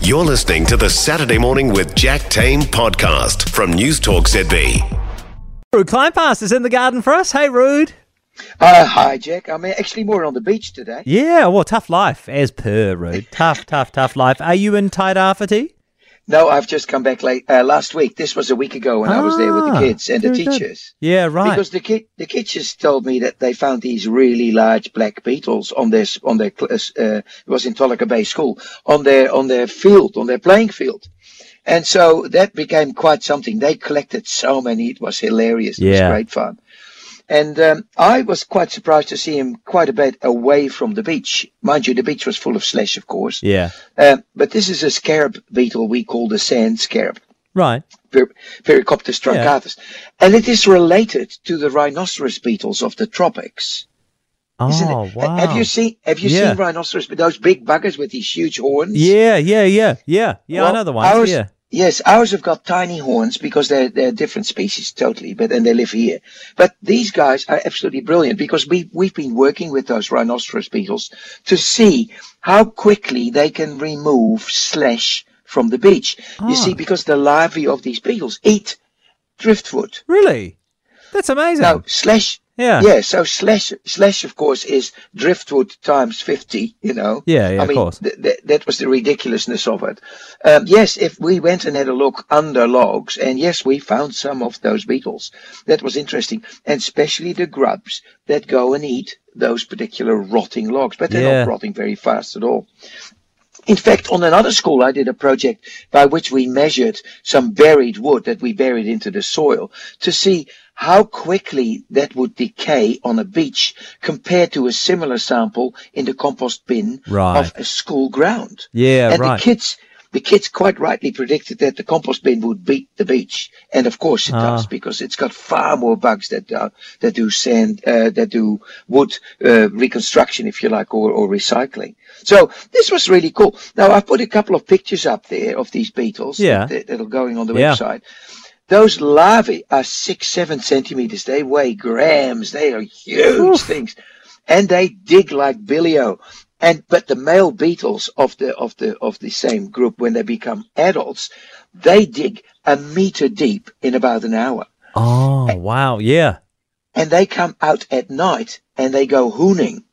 You're listening to the Saturday Morning with Jack Tame podcast from News Talk ZB. Ruud Kleinpaste is in the garden for us. Hey, Ruud. Uh, hi, Jack. I'm actually more on the beach today. Yeah, well, tough life, as per, Ruud. tough, tough, tough life. Are you in Tairāwhiti? No, I've just come back late uh, last week. This was a week ago when I was there with the Ah, kids and the very good. teachers. Yeah, right. Because the kid, the kids just told me that they found these really large black beetles on their on their uh, it was in Tolaga Bay School on their on their field on their playing field, and so that became quite something. They collected so many; it was hilarious. Yeah. It was great fun. And um, I was quite surprised to see him quite a bit away from the beach. Mind you, the beach was full of slash, of course. yeah, Uh, but this is a scarab beetle we call the sand scarab, right. Per- Pericoptus truncatus. And it is related to the rhinoceros beetles of the tropics. Oh? Wow. Have you seen have you Yeah. seen rhinoceros those big buggers with these huge horns? Yeah, yeah, yeah, yeah. Yeah, I Well, know the ones. ours- yeah. Yes, ours have got tiny horns because they're they're different species totally, but and they live here. But these guys are absolutely brilliant because we we've been working with those rhinoceros beetles to see how quickly they can remove slash from the beach. You Ah. see, because the larvae of these beetles eat driftwood. Really? That's amazing. Now slash yeah. yeah, so slash slash of course is driftwood times fifty. You know. Yeah, yeah, I of mean, course. th- th- that was the ridiculousness of it. Um, yes, if we went and had a look under logs, and yes, we found some of those beetles. That was interesting, and especially the grubs that go and eat those particular rotting logs, but they're Yeah. not rotting very fast at all. In fact, on another school, I did a project by which we measured some buried wood that we buried into the soil to see how quickly that would decay on a beach compared to a similar sample in the compost bin Right. of a school ground. Yeah, and right. the kids, the kids quite rightly predicted that the compost bin would beat the beach, and of course it Ah. does because it's got far more bugs that uh, that do sand, uh, that do wood uh, reconstruction, if you like, or, or recycling. So this was really cool. Now I've put a couple of pictures up there of these beetles Yeah. that, that are going on the Yeah. website. Those larvae are six, seven centimeters. They weigh grams. They are huge things, and they dig like billio. And but the male beetles of the of the of the same group, when they become adults, they dig a meter deep in about an hour, Oh, wow. Yeah. and they come out at night and they go hooning.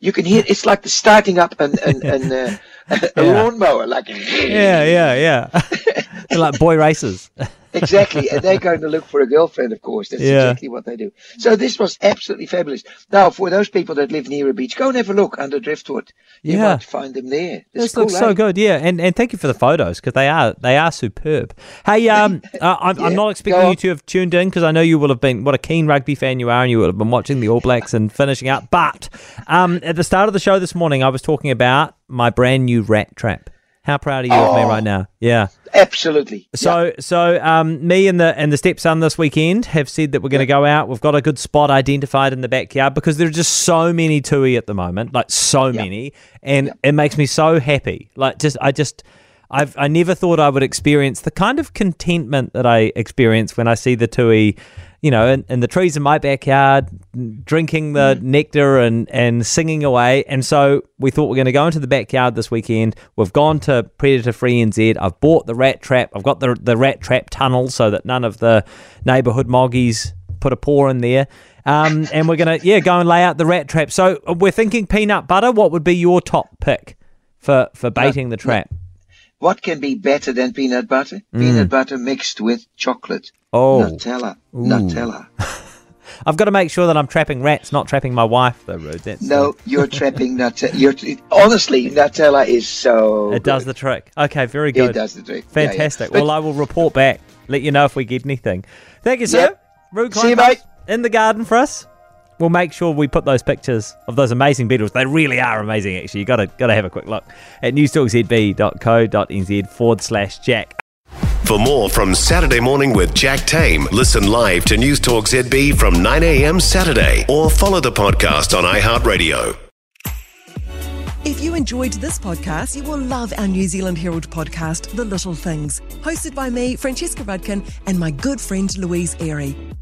You can hear it's like the starting up an an, an uh, a Yeah. lawnmower, like Yeah, yeah, yeah. Like boy races. Exactly, and they're going to look for a girlfriend, of course. That's Yeah. exactly what they do. So this was absolutely fabulous. Now, for those people that live near a beach, go and have a look under driftwood. You Yeah. might find them there. This cool, looks so eh? good, yeah, and and thank you for the photos because they are they are superb. Hey, um, uh, I'm, I'm not expecting you to have tuned in because I know you will have been what a keen rugby fan you are, and you will have been watching the All Blacks and finishing up. But um, at the start of the show this morning, I was talking about my brand new rat trap. How proud are you of me Oh. right now? Yeah. Absolutely. So so um, me and the and the stepson this weekend have said that we're going to go out. We've got a good spot identified in the backyard because there are just so many tui at the moment, like so many, and it makes me so happy. Like just I just. I've I never thought I would experience the kind of contentment that I experience when I see the tui, you know, in, in the trees in my backyard, drinking the nectar and, and singing away. And so we thought we're going to go into the backyard this weekend. We've gone to Predator Free NZ. I've bought the rat trap. I've got the the rat trap tunnel so that none of the neighbourhood moggies put a paw in there. Um, and we're gonna yeah go and lay out the rat trap. So uh, we're thinking peanut butter. What would be your top pick for for baiting the trap? What can be better than peanut butter? Peanut butter mixed with chocolate. Mm. Oh. Nutella. Nutella. I've got to make sure that I'm trapping rats, not trapping my wife. Though, Ruud. That's No, you're trapping Nutella. You're honestly, Nutella is so. it does the trick. Okay, very good. It does the trick. Yeah, yeah. Fantastic. But Well, I will report back. Let you know if we get anything. Thank you, sir. Yep. Ruud See you, mate. In the garden for us. We'll make sure we put those pictures of those amazing beetles. They really are amazing, actually. You gotta gotta have a quick look at newstalkzb.co.nz forward slash Jack. For more from Saturday Morning with Jack Tame, listen live to News Talk ZB from 9 a.m. Saturday or follow the podcast on iHeartRadio. If you enjoyed this podcast, you will love our New Zealand Herald podcast, The Little Things, hosted by me, Francesca Rudkin, and my good friend Louise Airy.